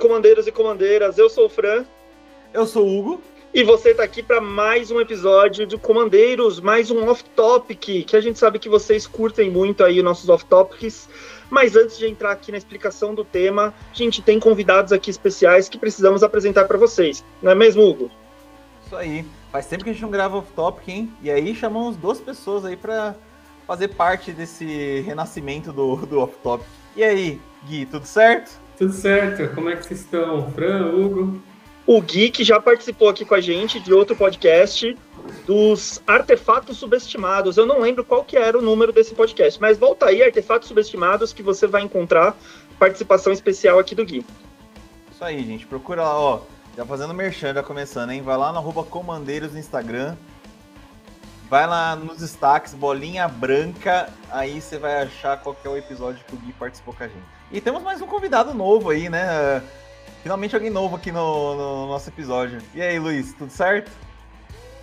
comandeiros e comandeiras. Eu sou o Fran. Eu sou o Hugo. E você está aqui para mais um episódio de Comandeiros, mais um off-topic, que a gente sabe que vocês curtem muito aí nossos off-topics. Mas antes de entrar aqui na explicação do tema, a gente tem convidados aqui especiais que precisamos apresentar para vocês. Não é mesmo, Hugo? Isso aí. Faz tempo que a gente não grava off-topic, hein? E aí chamamos duas pessoas aí para fazer parte desse renascimento do, do off-topic. E aí, Gui, tudo certo? Tudo certo. Como é que vocês estão? Fran, Hugo? O Gui, que já participou aqui com a gente de outro podcast dos artefatos subestimados. Eu não lembro qual que era o número desse podcast, mas volta aí, artefatos subestimados, que você vai encontrar participação especial aqui do Gui. Isso aí, gente. Procura lá, ó. Já fazendo merchan, já começando, hein? Vai lá no arroba comandeiros no Instagram. Vai lá nos destaques, bolinha branca, aí você vai achar qual é o episódio que o Gui participou com a gente. E temos mais um convidado novo aí, né? Finalmente alguém novo aqui no, no nosso episódio. E aí, Luiz, tudo certo?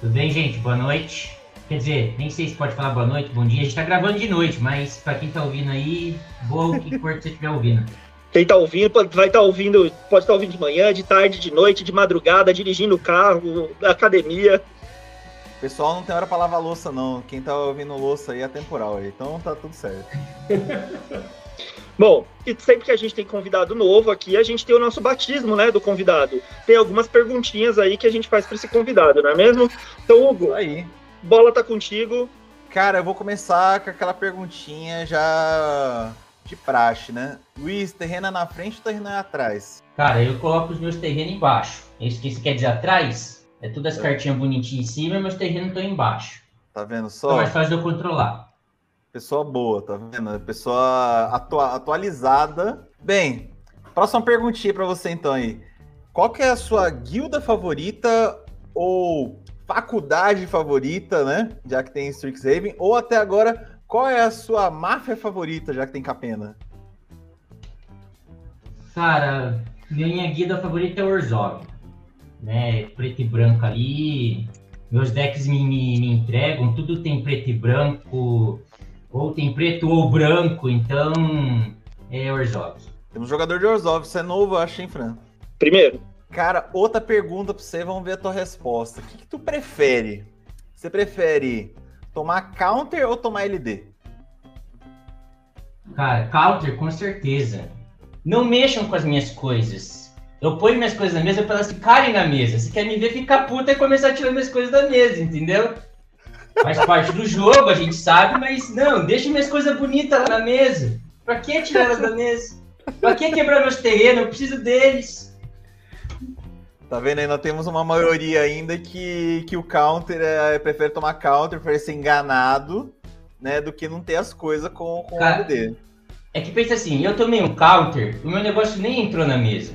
Tudo bem, gente? Boa noite. Quer dizer, nem sei se pode falar boa noite, bom dia. A gente tá gravando de noite, mas pra quem tá ouvindo aí, boa o que for que você estiver ouvindo. Quem tá ouvindo, vai estar tá ouvindo, pode estar tá ouvindo de manhã, de tarde, de noite, de madrugada, dirigindo o carro, da academia. Pessoal não tem hora pra lavar louça, não. Quem tá ouvindo louça aí é temporal aí, então tá tudo certo. Bom, e sempre que a gente tem convidado novo aqui, a gente tem o nosso batismo, né, do convidado. Tem algumas perguntinhas aí que a gente faz para esse convidado, não é mesmo? Então, Hugo, aí. bola tá contigo. Cara, eu vou começar com aquela perguntinha já de praxe, né? Luiz, terreno é na frente ou terreno é atrás? Cara, eu coloco os meus terrenos embaixo. É isso que isso quer dizer atrás? É tudo as é. cartinhas bonitinhas em cima e meus terrenos estão embaixo. Tá vendo só? Então é mais fácil de eu controlar. Pessoa boa, tá vendo? Pessoa atua atualizada. Bem, próxima perguntinha para você então aí. Qual que é a sua guilda favorita ou faculdade favorita, né? Já que tem Strixhaven, ou até agora, qual é a sua máfia favorita, já que tem Capena? Cara, minha guilda favorita é Orzhov. Né? Preto e branco ali. Meus decks me, me, me entregam, tudo tem preto e branco ou tem preto ou branco, então é Orzhov. Temos um jogador de Orzhov, você é novo, eu acho, hein, Fran? Primeiro. Cara, outra pergunta pra você, vamos ver a tua resposta. O que, que tu prefere? Você prefere tomar counter ou tomar LD? Cara, counter, com certeza. Não mexam com as minhas coisas. Eu ponho minhas coisas na mesa para elas ficarem na mesa. Se quer me ver ficar puta e começar a tirar minhas coisas da mesa, entendeu? Faz parte do jogo, a gente sabe, mas não, deixa minhas coisas bonitas lá na mesa. Pra que tirar elas da mesa? Pra que quebrar meus terrenos? Eu preciso deles. Tá vendo aí? Nós temos uma maioria ainda que, que o counter é, prefere tomar counter, prefere ser enganado, né? Do que não ter as coisas com, com Cara, o dele. É que pensa assim, eu tomei um counter, o meu negócio nem entrou na mesa.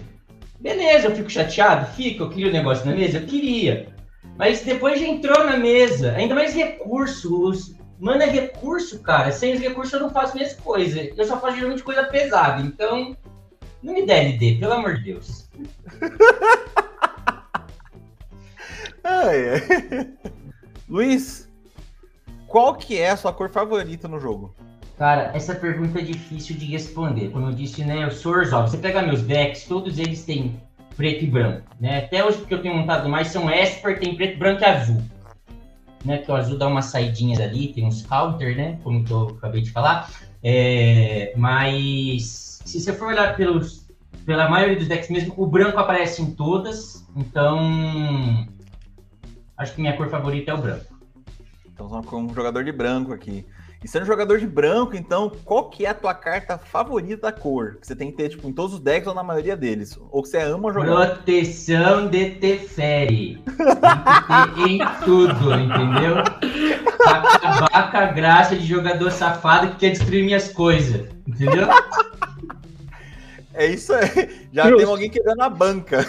Beleza, eu fico chateado? Fico, eu queria o negócio na mesa? Eu queria. Mas depois já entrou na mesa. Ainda mais recursos. Mano, é recurso, cara. Sem os recursos eu não faço minhas coisas. Eu só faço geralmente coisa pesada. Então, não me dê LD, pelo amor de Deus. ai, ai. Luiz, qual que é a sua cor favorita no jogo? Cara, essa pergunta é difícil de responder. Como eu disse, né, eu sou Orzhov. Você pega meus decks, todos eles têm preto e branco. Né? Até hoje, que eu tenho montado mais são Esper, tem preto, branco e azul. Né? Que o azul dá umas saidinhas ali, tem uns counter, né? Como eu acabei de falar. É, mas se você for olhar pelos, pela maioria dos decks mesmo, o branco aparece em todas. Então, acho que minha cor favorita é o branco. Então, um jogador de branco aqui. E sendo jogador de branco, então, qual que é a tua carta favorita da cor? Que você tem que ter, tipo, em todos os decks ou na maioria deles? Ou que você ama jogar? Proteção de Teferi. Tem que ter em tudo, entendeu? Acabar com a graça de jogador safado que quer destruir minhas coisas, entendeu? É isso aí. Já Justo. tem alguém quebrando a banca.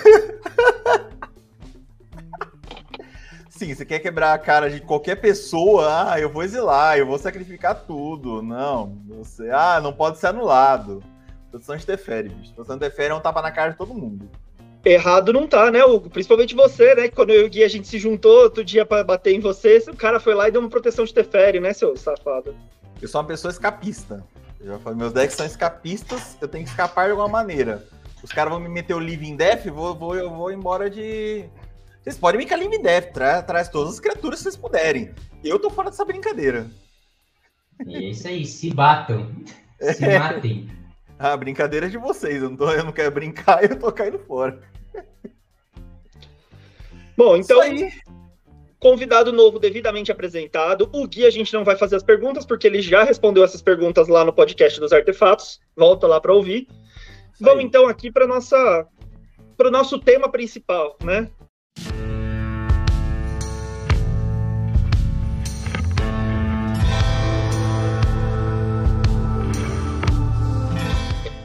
Assim, você quer quebrar a cara de qualquer pessoa, ah, eu vou exilar, eu vou sacrificar tudo. Não, você, ah, não pode ser anulado. Proteção de Teferi, bicho. Proteção de Teferi é um tapa na cara de todo mundo. Errado não tá, né, Hugo? Principalmente você, né? Quando eu e o Gui a gente se juntou outro dia para bater em você, o cara foi lá e deu uma proteção de Teferi, né, seu safado? Eu sou uma pessoa escapista. Falei, meus decks são escapistas, eu tenho que escapar de alguma maneira. os caras vão me meter o Living Death, vou, vou, eu vou embora de. Vocês podem me Living Death, tra traz todas as criaturas que vocês puderem. Eu tô fora dessa brincadeira. É isso aí, se batam. Se matem. Ah, brincadeira de vocês. Eu não, tô, eu não quero brincar e eu tô caindo fora. Bom, então, convidado novo devidamente apresentado. O Gui a gente não vai fazer as perguntas, porque ele já respondeu essas perguntas lá no podcast dos artefatos. Volta lá para ouvir. Vamos então aqui para nossa para o nosso tema principal, né?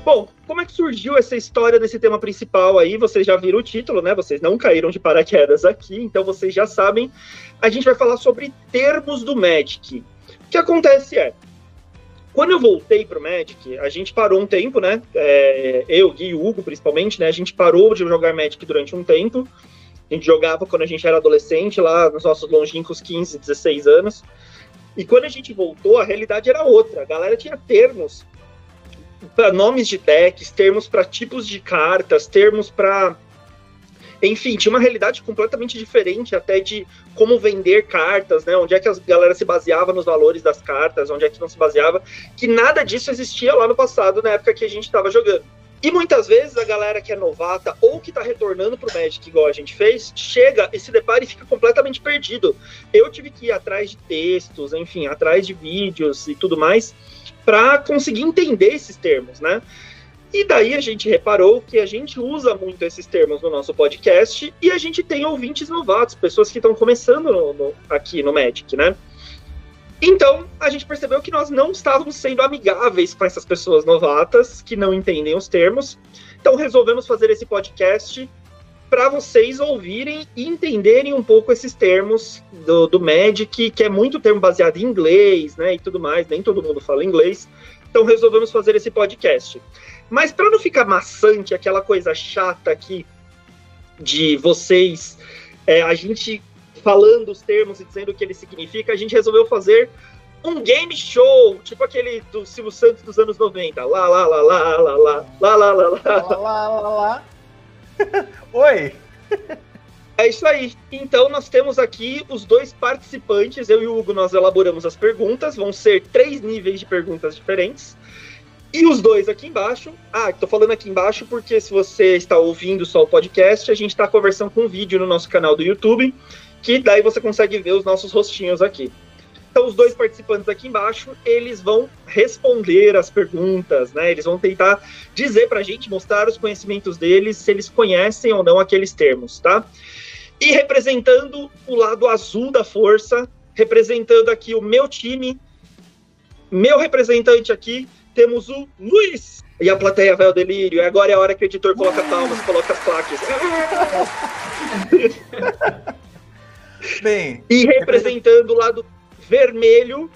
Bom, como é que surgiu essa história desse tema principal aí? Vocês já viram o título, né? Vocês não caíram de paraquedas aqui, então vocês já sabem. A gente vai falar sobre termos do Magic. O que acontece é, quando eu voltei pro Magic, a gente parou um tempo, né? É, eu, Gui e Hugo, principalmente, né? A gente parou de jogar Magic durante um tempo. A gente jogava quando a gente era adolescente, lá nos nossos longínquos 15, 16 anos. E quando a gente voltou, a realidade era outra. A galera tinha termos para nomes de decks, termos para tipos de cartas, termos para enfim, tinha uma realidade completamente diferente até de como vender cartas, né? Onde é que a galera se baseava nos valores das cartas, onde é que não se baseava, que nada disso existia lá no passado, na época que a gente estava jogando. E muitas vezes a galera que é novata ou que está retornando pro Magic, igual a gente fez, chega e se depara e fica completamente perdido. Eu tive que ir atrás de textos, enfim, atrás de vídeos e tudo mais, para conseguir entender esses termos, né? E daí a gente reparou que a gente usa muito esses termos no nosso podcast e a gente tem ouvintes novatos, pessoas que estão começando no, no, aqui no Magic, né? Então, a gente percebeu que nós não estávamos sendo amigáveis com essas pessoas novatas que não entendem os termos. Então, resolvemos fazer esse podcast para vocês ouvirem e entenderem um pouco esses termos do, do Magic, que é muito termo baseado em inglês, né, e tudo mais, nem todo mundo fala inglês. Então resolvemos fazer esse podcast. Mas para não ficar maçante, aquela coisa chata aqui de vocês, é, a gente falando os termos e dizendo o que ele significa, a gente resolveu fazer um game show, tipo aquele do Silvio Santos dos anos 90. Lá, lá, lá, lá, lá, lá, lá, lá, lá, lá. Lá, lá, lá. Oi! É isso aí. Então nós temos aqui os dois participantes. Eu e o Hugo nós elaboramos as perguntas. Vão ser três níveis de perguntas diferentes. E os dois aqui embaixo. Ah, estou falando aqui embaixo porque se você está ouvindo só o podcast, a gente está conversando com um vídeo no nosso canal do YouTube, que daí você consegue ver os nossos rostinhos aqui. Então, os dois participantes aqui embaixo, eles vão responder as perguntas, né? Eles vão tentar dizer para a gente, mostrar os conhecimentos deles, se eles conhecem ou não aqueles termos, tá? E representando o lado azul da força, representando aqui o meu time, meu representante aqui, temos o Luiz. E a plateia vai ao delírio. E agora é a hora que o editor coloca palmas, coloca as placas. Bem. E representando o lado vermelho,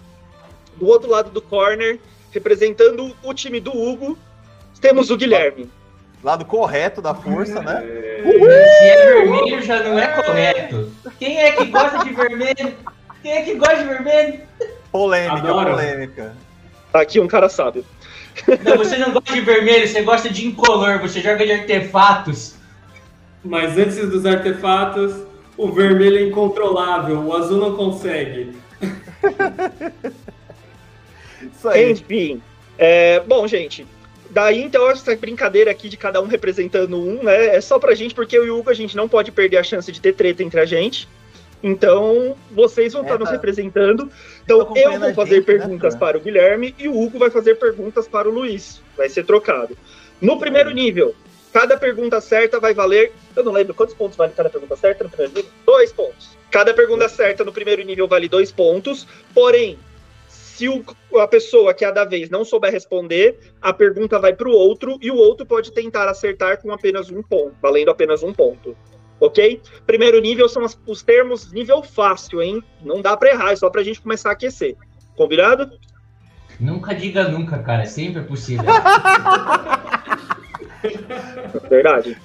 do outro lado do corner, representando o time do Hugo, temos o Guilherme. Lado correto da força, né? Se é vermelho, já não é correto. Quem é que gosta de vermelho? Quem é que gosta de vermelho? Polêmica, Adoro. polêmica. Aqui um cara sábio. Não, você não gosta de vermelho, você gosta de incolor, você joga de artefatos. Mas antes dos artefatos, o vermelho é incontrolável, o azul não consegue. Isso aí. Enfim. é, bom, gente. Daí, então, essa brincadeira aqui de cada um representando um, né? É só pra gente, porque eu e o Hugo, a gente não pode perder a chance de ter treta entre a gente. Então, vocês vão É, estar nos tá. representando. Tá Então, eu acompanhando vou fazer gente, né, perguntas Fran? para o Guilherme e o Hugo vai fazer perguntas para o Luiz. Vai ser trocado. No primeiro nível, cada pergunta certa vai valer. Eu não lembro quantos pontos vale cada pergunta certa no primeiro nível? Dois pontos. Cada pergunta certa no primeiro nível vale dois pontos. Porém, se o- a pessoa que é a da vez não souber responder, a pergunta vai para o outro e o outro pode tentar acertar com apenas um ponto, valendo apenas um ponto. Ok? Primeiro nível são as- os termos nível fácil, hein? Não dá para errar, é só para a gente começar a aquecer. Combinado? Nunca diga nunca, cara, sempre é possível. Verdade.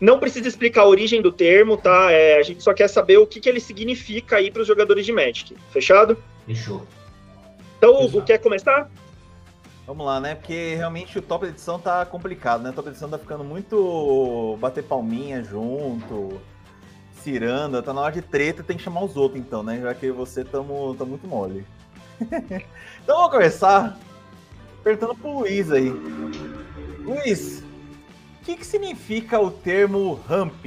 Não precisa explicar a origem do termo, tá? É, a gente só quer saber o que, que ele significa aí para os jogadores de Magic. Fechado? Fechou. Então, Hugo, quer começar? Vamos lá, né? Porque realmente o top edição tá complicado, né? O top edição tá ficando muito bater palminha junto, ciranda, tá na hora de treta, tem que chamar os outros então, né? Já que você tamo, tá muito mole. então vamos começar perguntando pro Luiz aí. Luiz, que, que significa o termo ramp?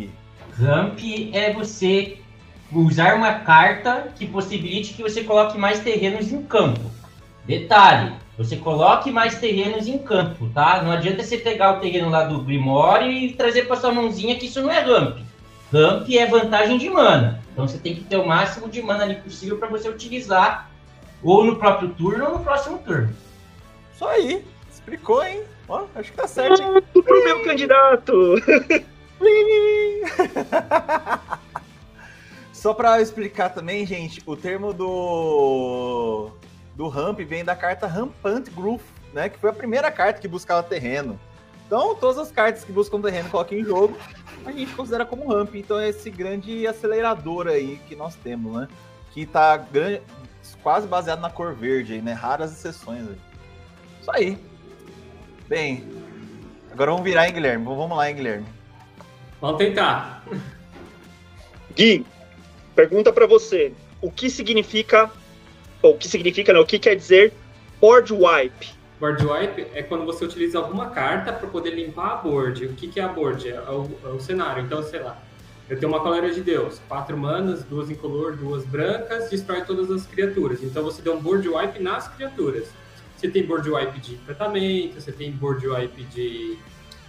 Ramp é você usar uma carta que possibilite que você coloque mais terrenos em campo. Detalhe, você coloque mais terrenos em campo, tá? Não adianta você pegar o terreno lá do Grimório e trazer para sua mãozinha que isso não é ramp. Ramp é vantagem de mana. Então você tem que ter o máximo de mana ali possível para você utilizar ou no próprio turno ou no próximo turno. Só aí. Explicou, hein? Ó, acho que tá certo, hein? Ponto pro meu candidato! Só pra explicar também, gente, o termo do do ramp vem da carta Rampant Groove, né? Que foi a primeira carta que buscava terreno. Então, todas as cartas que buscam terreno colocam em jogo, a gente considera como ramp. Então, é esse grande acelerador aí que nós temos, né? Que tá grande, quase baseado na cor verde aí, né? Raras exceções aí. Isso aí. Bem, agora vamos virar, hein, Guilherme? Vamos lá, hein, Guilherme? Vamos tentar. Gui, pergunta para você: o que significa, ou o que significa, não, o que quer dizer board wipe? Board wipe é quando você utiliza alguma carta para poder limpar a board. O que, que é a board? É o, é o, cenário. Então, sei lá, eu tenho uma Colera de Deus, quatro manas, duas incolor, duas brancas, destrói todas as criaturas. Então você deu um board wipe nas criaturas. Você tem board wipe de tratamento, você tem board wipe de,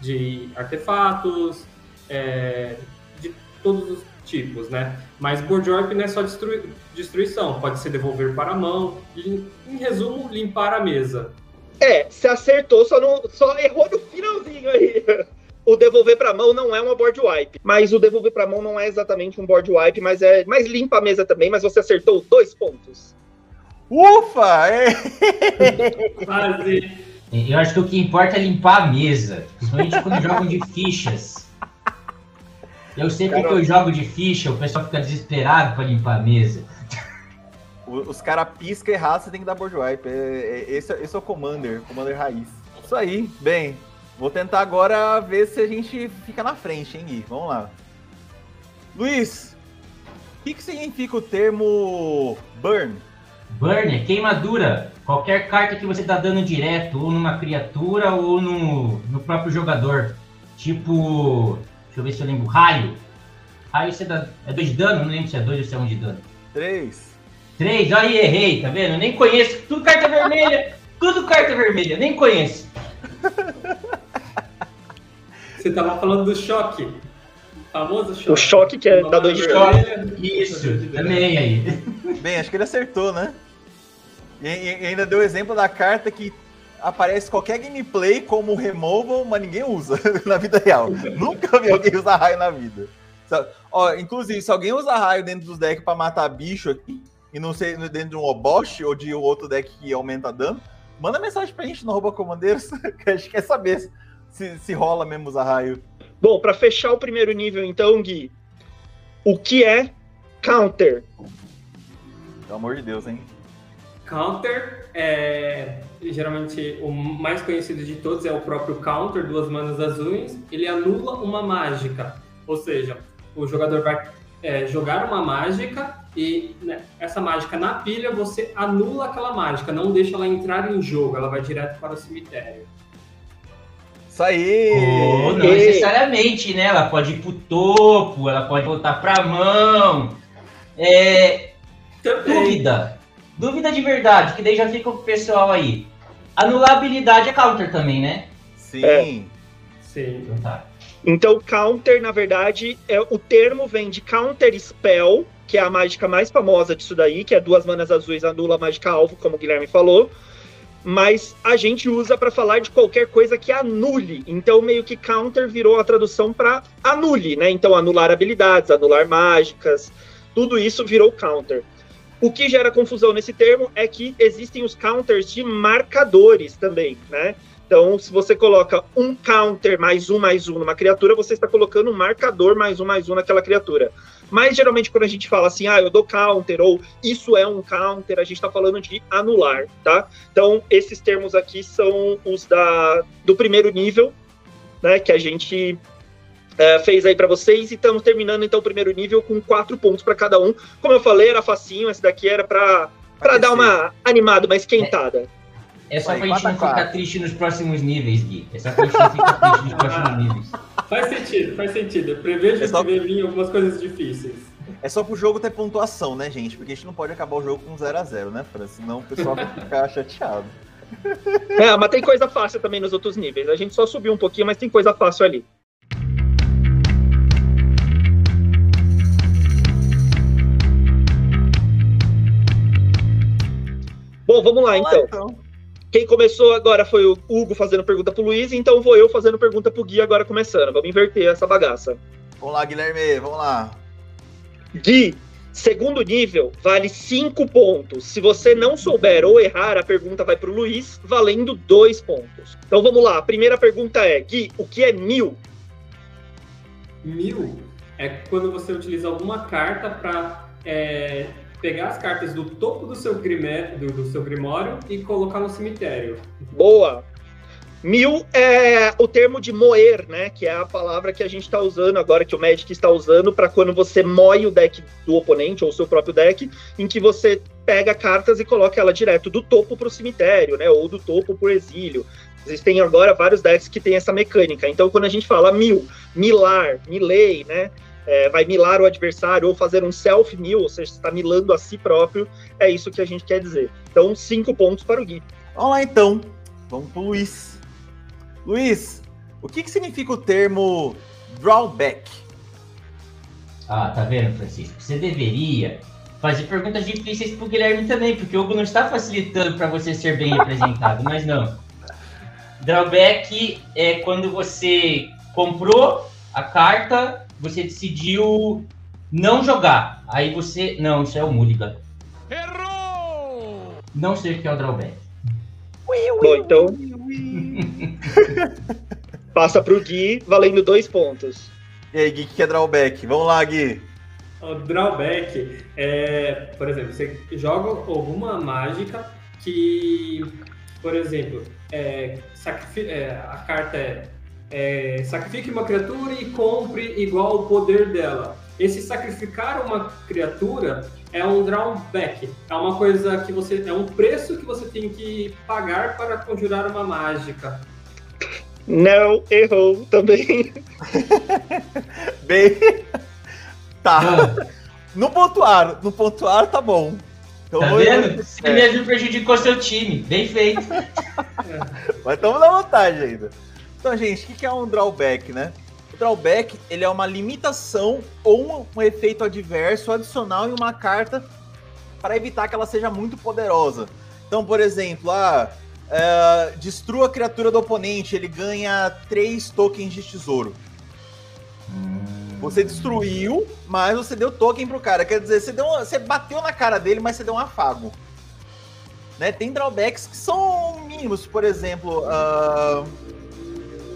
de artefatos, é, de todos os tipos, né? Mas board wipe não é só destrui, destruição, pode ser devolver para a mão, em resumo, limpar a mesa. É, se acertou, só, não, só errou no finalzinho aí. O devolver para mão não é uma board wipe, mas o devolver para mão não é exatamente um board wipe, mas é mais limpa a mesa também, mas você acertou dois pontos. Ufa! Quase. Eu acho que o que importa é limpar a mesa, principalmente quando jogam de fichas. Eu sempre que eu jogo de ficha, o pessoal fica desesperado para limpar a mesa. Os caras piscam errado, você tem que dar board wipe. É, é, esse, esse é o Commander, Commander raiz. Isso aí, bem. Vou tentar agora ver se a gente fica na frente, hein, Gui? Vamos lá. Luiz, o que, que significa o termo burn? Burn é queimadura. Qualquer carta que você dá dano direto, ou numa criatura, ou no, no próprio jogador. Tipo, deixa eu ver se eu lembro, raio. Raio você dá. É 2 de dano? Não lembro se é 2 ou se é 1 um de dano. 3. 3, aí errei, tá vendo? Nem conheço. Tudo carta vermelha. Tudo carta vermelha, nem conheço. Você tava falando do choque. O famoso choque. O choque que é da dois de. Isso, também aí. Bem, acho que ele acertou, né? E, e- ainda deu exemplo da carta que aparece qualquer gameplay como removal, mas ninguém usa na vida real. Nunca vi alguém usar raio na vida. Ó, inclusive, se alguém usa raio dentro dos decks pra matar bicho aqui, e não sei dentro de um Obosh ou de outro deck que aumenta dano, manda mensagem pra gente no Rouba Comandeiros, que a gente quer saber se, se rola mesmo usar raio. Bom, para fechar o primeiro nível, então, Gui, o que é counter? Pelo amor de Deus, hein? Counter é geralmente o mais conhecido de todos é o próprio counter, duas manas azuis. Ele anula uma mágica, ou seja, o jogador vai é, jogar uma mágica e né, essa mágica na pilha você anula aquela mágica, não deixa ela entrar em jogo, ela vai direto para o cemitério. Isso aí! Ou não necessariamente, né? Ela pode ir pro topo, ela pode voltar pra mão. É, Também. dúvida. Dúvida de verdade, que daí já fica pro pessoal aí. Anulabilidade é counter também, né? Sim. É. Sim. Então tá. Então, counter, na verdade, é o termo vem de counter spell, que é a mágica mais famosa disso daí, que é duas manas azuis anula a mágica alvo, como o Guilherme falou. Mas a gente usa para falar de qualquer coisa que anule. Então, meio que counter virou a tradução para anule, né? Então, anular habilidades, anular mágicas, tudo isso virou counter. O que gera confusão nesse termo é que existem os counters de marcadores também, né? Então, se você coloca um counter mais um mais um numa criatura, você está colocando um marcador mais um mais um naquela criatura. Mas geralmente quando a gente fala assim, ah, eu dou counter, ou isso é um counter, a gente está falando de anular, tá? Então, esses termos aqui são os da, do primeiro nível, né, que a gente é, fez aí para vocês, e estamos terminando então o primeiro nível com quatro pontos para cada um. Como eu falei, era facinho, esse daqui era para dar uma animada, uma esquentada. É só Vai, pra gente não ficar triste nos próximos níveis, Gui. É só pra gente não ficar triste nos próximos níveis. Faz sentido, faz sentido. Eu prevejo é só... que vir algumas coisas difíceis. É só pro jogo ter pontuação, né, gente? Porque a gente não pode acabar o jogo com 0x0, né, Fran? Senão o pessoal vai ficar chateado. É, mas tem coisa fácil também nos outros níveis. A gente só subiu um pouquinho, mas tem coisa fácil ali. Bom, vamos lá, então. Quem começou agora foi o Hugo fazendo pergunta pro Luiz, então vou eu fazendo pergunta pro Gui agora começando. Vamos inverter essa bagaça. Vamos lá, Guilherme, vamos lá. Gui, segundo nível, vale 5 pontos. Se você não souber ou errar, a pergunta vai pro Luiz, valendo 2 pontos. Então vamos lá, a primeira pergunta é, Gui, o que é mil? Mil é quando você utiliza alguma carta para é pegar as cartas do topo do seu, grimé, do, do seu grimório e colocar no cemitério. Boa! Mil é o termo de moer, né? Que é a palavra que a gente está usando agora, que o Magic está usando para quando você moe o deck do oponente ou o seu próprio deck, em que você pega cartas e coloca ela direto do topo para o cemitério, né? Ou do topo para o exílio. Existem agora vários decks que têm essa mecânica. Então, quando a gente fala mil, milar, milei, né? É, vai milar o adversário ou fazer um self-mill, ou seja, está milando a si próprio, é isso que a gente quer dizer. Então, cinco pontos para o Gui. Vamos lá então, vamos para o Luiz. Luiz, o que, que significa o termo drawback? Ah, tá vendo, Francisco? Você deveria fazer perguntas difíceis para o Guilherme também, porque o Hugo não está facilitando para você ser bem representado, mas não. Drawback é quando você comprou a carta você decidiu não jogar. Aí você. Não, isso é o Mulligan. Errou! Não sei o que é o drawback. Bom, então. passa pro Gui, valendo dois pontos. E aí, Gui, o que é drawback? Vamos lá, Gui. O drawback é, por exemplo, você joga alguma mágica que, por exemplo, é, é, a carta é é, sacrifique uma criatura e compre igual o poder dela. Esse sacrificar uma criatura é um drawback, é uma coisa que você é um preço que você tem que pagar para conjurar uma mágica. Não, errou também. Bem, tá. Ah. No pontuar, no pontuar tá bom. Então, tá vendo? Você é. mesmo prejudicou seu time. Bem feito. Mas estamos na vantagem ainda. Então, gente, o que é um drawback, né? O drawback ele é uma limitação ou um, efeito adverso adicional em uma carta para evitar que ela seja muito poderosa. Então, por exemplo, ah, é, destrua a criatura do oponente, ele ganha 3 tokens de tesouro. Você destruiu, mas você deu token pro cara. Quer dizer, você, deu uma, você bateu na cara dele, mas você deu um afago. Né? Tem drawbacks que são mínimos, por exemplo. Uh,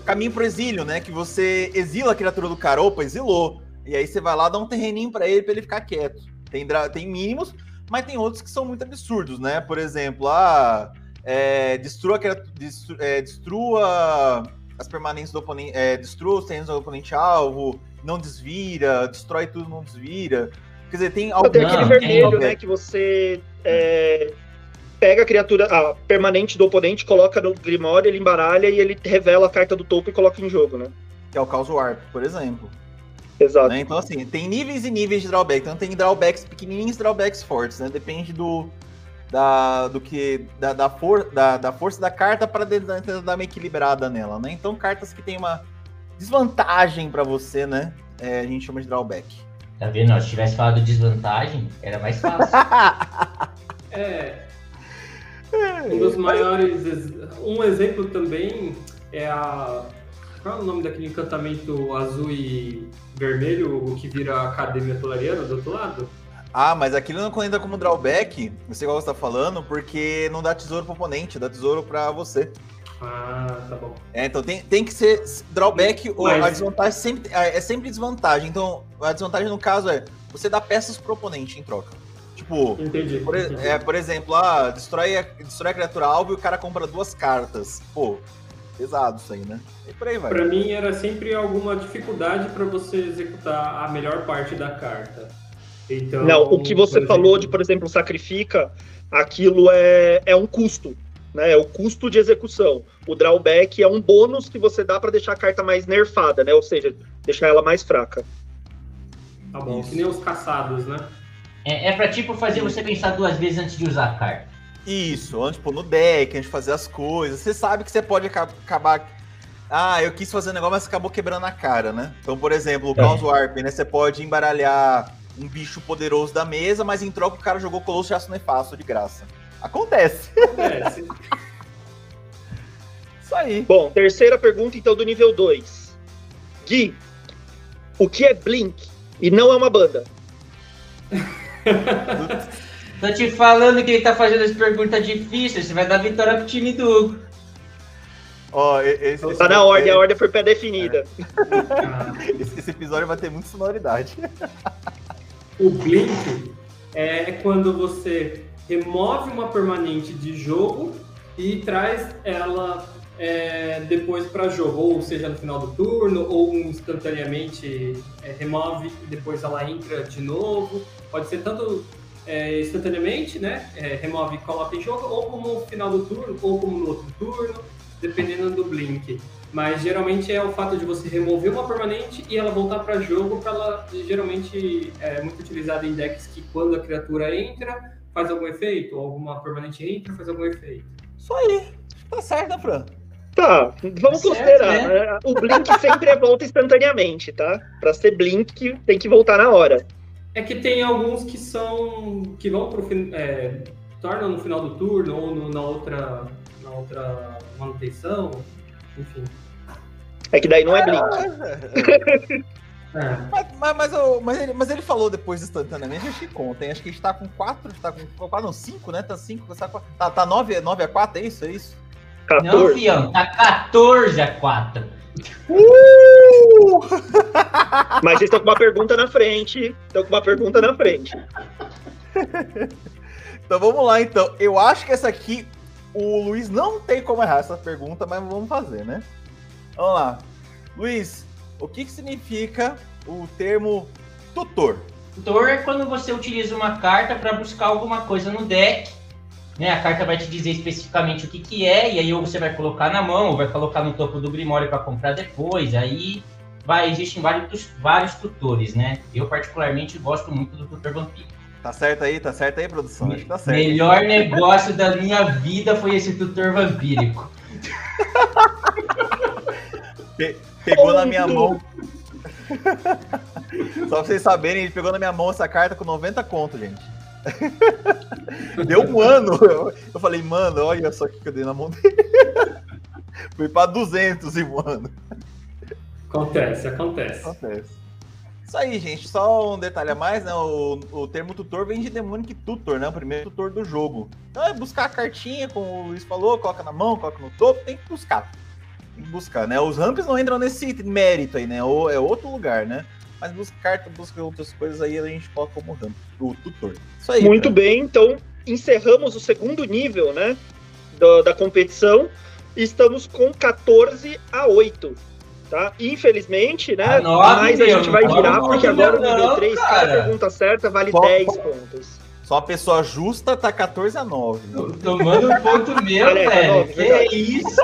caminho pro exílio, né? Que você exila a criatura do cara. Opa, exilou. E aí você vai lá, dá um terreninho para ele, para ele ficar quieto. Tem, tem mínimos, mas tem outros que são muito absurdos, né? Por exemplo, ah, é, destrua, destru, é, destrua as permanentes do oponente, é, destrua os terrenos do oponente alvo, não desvira, destrói tudo, não desvira. Quer dizer, tem algum... Tem aquele vermelho, né, que você é, pega a criatura, a permanente do oponente, coloca no Grimório, ele embaralha e ele revela a carta do topo e coloca em jogo, né? Que é o Caos Warp, por exemplo. Exato. Né? Então, assim, tem níveis e níveis de drawback. Então, tem drawbacks pequenininhos e drawbacks fortes, né? Depende do, da, do que, da, da, for, da, da força da carta para dar uma equilibrada nela, né? Então, cartas que tem uma desvantagem para você, né? É, a gente chama de drawback. Tá vendo? Se tivesse falado desvantagem, era mais fácil. é, um dos maiores. Um exemplo também é a. Qual é o nome daquele encantamento azul e vermelho que vira a Academia Tolariana do outro lado? Ah, mas aquilo não conta como drawback, não sei qual você tá falando, porque não dá tesouro pro oponente, dá tesouro pra você. Ah, tá bom. É, então tem, tem que ser drawback ou Mas- a desvantagem sempre, é é sempre desvantagem. Então, a desvantagem no caso é você dá peças pro oponente em troca. Tipo, Entendi. por, entendi. é, por exemplo, ah, destrói a, destrói a criatura alvo e o cara compra duas cartas. Pô, pesado isso aí, né? E por aí vai. Pra mim era sempre alguma dificuldade pra você executar a melhor parte da carta. Então, Não, o que você por falou exemplo, de, por exemplo, sacrifica, aquilo é, é um custo, né? É o custo de execução. O drawback é um bônus que você dá para deixar a carta mais nerfada, né? Ou seja, deixar ela mais fraca. Tá bom, Isso. que nem os caçados, né? É, é pra tipo fazer você pensar duas vezes antes de usar a carta. Isso, antes de pôr no deck, antes de fazer as coisas. Você sabe que você pode aca- acabar. Ah, eu quis fazer um negócio, mas acabou quebrando a cara, né? Então, por exemplo, o É. Chaos Warp, né? Você pode embaralhar um bicho poderoso da mesa, mas em troca o cara jogou Colosso de Aço Nefasto de graça. Acontece. Se- Isso aí. Bom, terceira pergunta, então, do nível 2. Gui, o que é Blink? E não é uma banda. Tô te falando que ele tá fazendo as perguntas difíceis, você vai dar vitória pro time do Hugo. Ó, e- esse, esse Tá na ordem, a ordem foi pré-definida. esse, esse episódio vai ter muita sonoridade. o Blink é quando você remove uma permanente de jogo e traz ela é, depois para jogo, ou seja, no final do turno, ou instantaneamente é, remove e depois ela entra de novo. Pode ser tanto é, instantaneamente, né? é, remove e coloca em jogo, ou como no final do turno, ou como no outro turno, dependendo do Blink. Mas geralmente é o fato de você remover uma permanente e ela voltar para jogo, para ela geralmente é muito utilizada em decks que quando a criatura entra faz algum efeito, ou alguma permanente entra faz algum efeito. Isso aí. Tá certo, né, Fran? Tá, vamos Certo, considerar. né? O Blink sempre é volta instantaneamente, tá? Pra ser Blink, tem que voltar na hora. É que tem alguns que são que vão pro é, tornam no final do turno ou no- na outra na outra manutenção, enfim. É que daí não é Blink. É. Mas, mas, mas, eu- mas ele, mas ele falou depois instantaneamente, acho que conta, hein? Acho que a gente tá com 4, tá com 4, não, 5, né? Tá 5, tá, tá, tá 9, 9 a 4, é isso? É isso? Não, 14. fião, tá 14 a 4. Mas vocês estão com uma pergunta na frente. Estão com uma pergunta na frente. Então vamos lá, então. Eu acho que essa aqui, o Luiz não tem como errar essa pergunta, mas vamos fazer, né? Vamos lá. Luiz, o que, que significa o termo tutor? Tutor é quando você utiliza uma carta para buscar alguma coisa no deck. Né? A carta vai te dizer especificamente o que, que é, e aí ou você vai colocar na mão, ou vai colocar no topo do Grimório para comprar depois. Aí vai, existem vários, vários tutores, né? Eu particularmente gosto muito do tutor vampiro. Tá certo aí? Tá certo aí, produção? Acho que tá certo. Melhor negócio da minha vida foi esse tutor vampírico. Pegou na minha mão. Só pra vocês saberem, ele pegou na minha mão essa carta com 90 conto, gente. Deu um ano. Eu, eu falei, mano, olha só o que eu dei na mão dele. Fui pra 200 em um ano. Acontece, acontece. Acontece. Isso aí, gente. Só um detalhe a mais, né? O, o termo tutor vem de Demonic Tutor, né? O primeiro tutor do jogo. Então é buscar a cartinha, como o Luiz falou, coloca na mão, coloca no topo, tem que buscar. Tem que buscar, né? Os ramps não entram nesse mérito aí, né? Ou é outro lugar, né? Mas busca carta, busca outras coisas aí, a gente coloca como ramp, o tutor. Isso aí. Muito cara. bem, então encerramos o segundo nível, né? do- da competição. E estamos com 14 a 8. Tá? Infelizmente, né? Anota, mas a gente vai virar, porque agora o nível não, 3, cada cara. pergunta certa vale Só- 10 pontos. Só a pessoa justa tá 14 a 9. Tô Tomando um ponto meu, Olha, velho. não, que verdade. isso?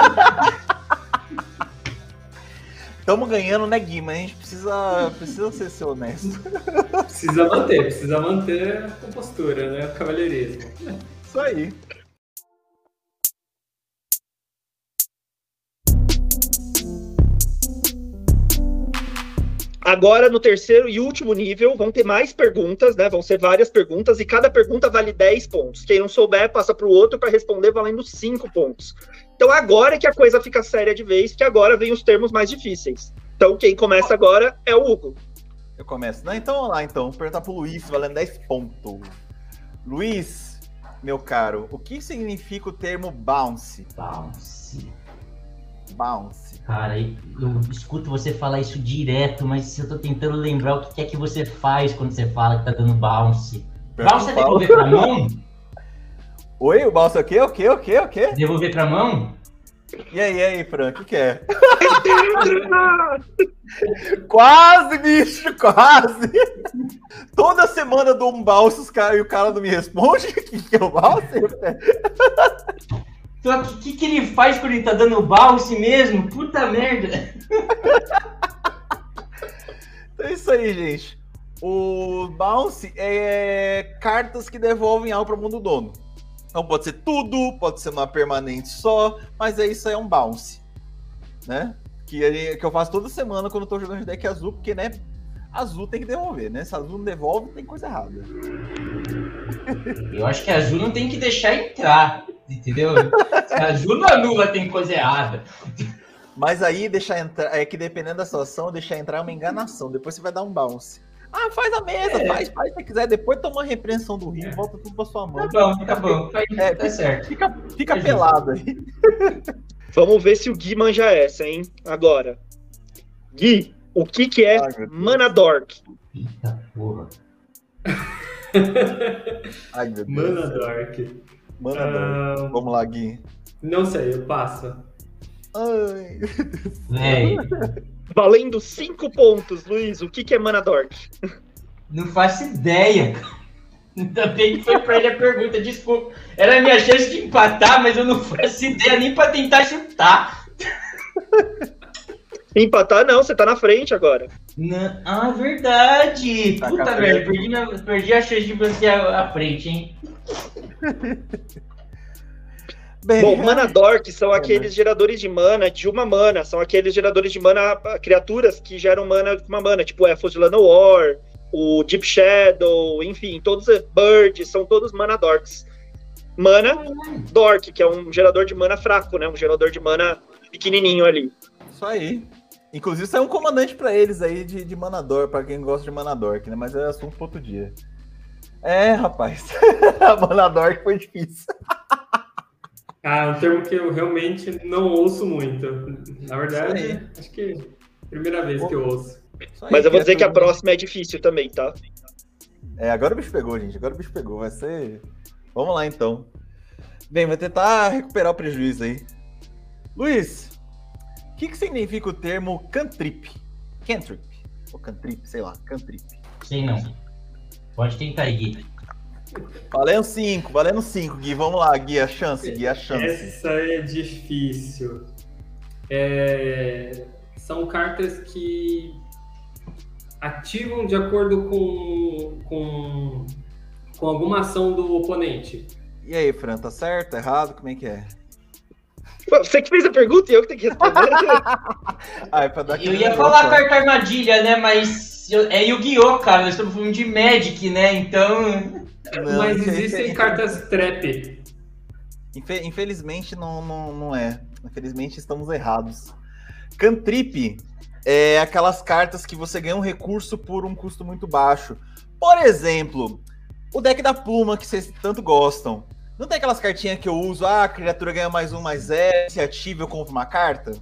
Estamos ganhando, né, Gui? Mas a gente precisa, precisa ser, ser honesto. Precisa manter, precisa manter a compostura, né? O cavalheirismo. Isso aí. Agora, no terceiro e último nível, vão ter mais perguntas, né? Vão ser várias perguntas, e cada pergunta vale 10 pontos. Quem não souber, passa para o outro para responder valendo 5 pontos. Então, agora é que a coisa fica séria de vez, que agora vem os termos mais difíceis. Então, quem começa agora é o Hugo. Eu começo. Não, então vamos lá, então. Vou perguntar pro Luiz, valendo 10 pontos. Luiz, meu caro, o que significa o termo bounce? Bounce. Bounce. Cara, eu escuto você falar isso direto, mas eu tô tentando lembrar o que é que você faz quando você fala que tá dando bounce. Bounce é devolver pra mão? Oi, o bounce é o quê? O quê? O quê? O quê? Devolver pra mão? E aí, e aí, Frank, o que, que é? quase, bicho, quase! Toda semana eu dou um balso e o cara não me responde. O que, que é o balso? Então, o que, que ele faz quando ele tá dando bounce mesmo? Puta merda! então é isso aí, gente. O bounce é cartas que devolvem algo para o mundo dono. Então pode ser tudo, pode ser uma permanente só, mas é isso aí é um bounce, né? Que, que eu faço toda semana quando eu tô jogando de deck azul, porque, né, azul tem que devolver, né? Se azul não devolve, tem coisa errada. Eu acho que azul não tem que deixar entrar, entendeu? Se azul não anula, tem coisa errada. Mas aí deixar entrar, é que dependendo da situação, deixar entrar é uma enganação. Depois você vai dar um bounce. Ah, faz a mesa, é. faz, faz se quiser. Depois toma a repreensão do rio, é. volta tudo pra sua mão. Tá bom, tá bom. É, tá certo. Fica, fica pelado aí. Vamos ver se o Gui manja essa, hein? Agora. Gui, o que que é Ai, Manadork? Eita porra. Ai, meu Deus. Manadork. Manadork. Uh... Vamos lá, Gui. Não sei, eu passo. Ai. Véi. Valendo cinco pontos, Luiz. O que, que é Manadork? Não faço ideia. Ainda bem que foi pra ele a pergunta, desculpa. Era a minha chance de empatar, mas eu não faço ideia nem pra tentar chutar. Empatar não, você tá na frente agora. Não. Ah, verdade. Tá Puta merda, perdi, perdi, a chance de a, a frente, hein? Bem, Bom, mana dork são aqueles geradores de mana de uma mana. São aqueles geradores de mana, criaturas que geram mana de uma mana, tipo Elfos de Llanowar, o Deep Shadow, enfim, todos Bird, são todos mana dorks. Mana dork, que é um gerador de mana fraco, né? Um gerador de mana pequenininho ali. Isso aí. Inclusive, saiu um comandante para eles aí de, de Manador, para quem gosta de Manadork, né? Mas é assunto para outro dia. É, rapaz. Manadork foi difícil. Ah, é um termo que eu realmente não ouço muito. Na verdade, acho que é a primeira vez que eu ouço. Mas eu vou dizer que a próxima é difícil também, tá? É, agora o bicho pegou, gente. Agora o bicho pegou. Vai ser. Vamos lá então. Bem, vou tentar recuperar o prejuízo aí. Luiz, o que, que significa o termo cantrip? Cantrip. Ou cantrip, sei lá, cantrip. Sei não. Pode tentar aí, Gui. Valendo 5, valendo 5, Gui. Vamos lá, Gui, a chance, Gui, a chance. Essa é difícil. É... São cartas que ativam de acordo com, com, com alguma ação do oponente. E aí, Fran, tá certo, errado? Como é que é? Você que fez a pergunta e eu que tenho que responder. Ai, eu ia falar carta armadilha, né? Mas é Yu-Gi-Oh, cara. Nós estamos falando de Magic, né? Então. Não, Mas existem cartas trap. Infelizmente não, não, não é. Infelizmente estamos errados. Cantrip é aquelas cartas que você ganha um recurso por um custo muito baixo. Por exemplo, o deck da pluma que vocês tanto gostam. Não tem aquelas cartinhas que eu uso, ah, a criatura ganha mais um, mais zero, se ativa eu compro uma carta?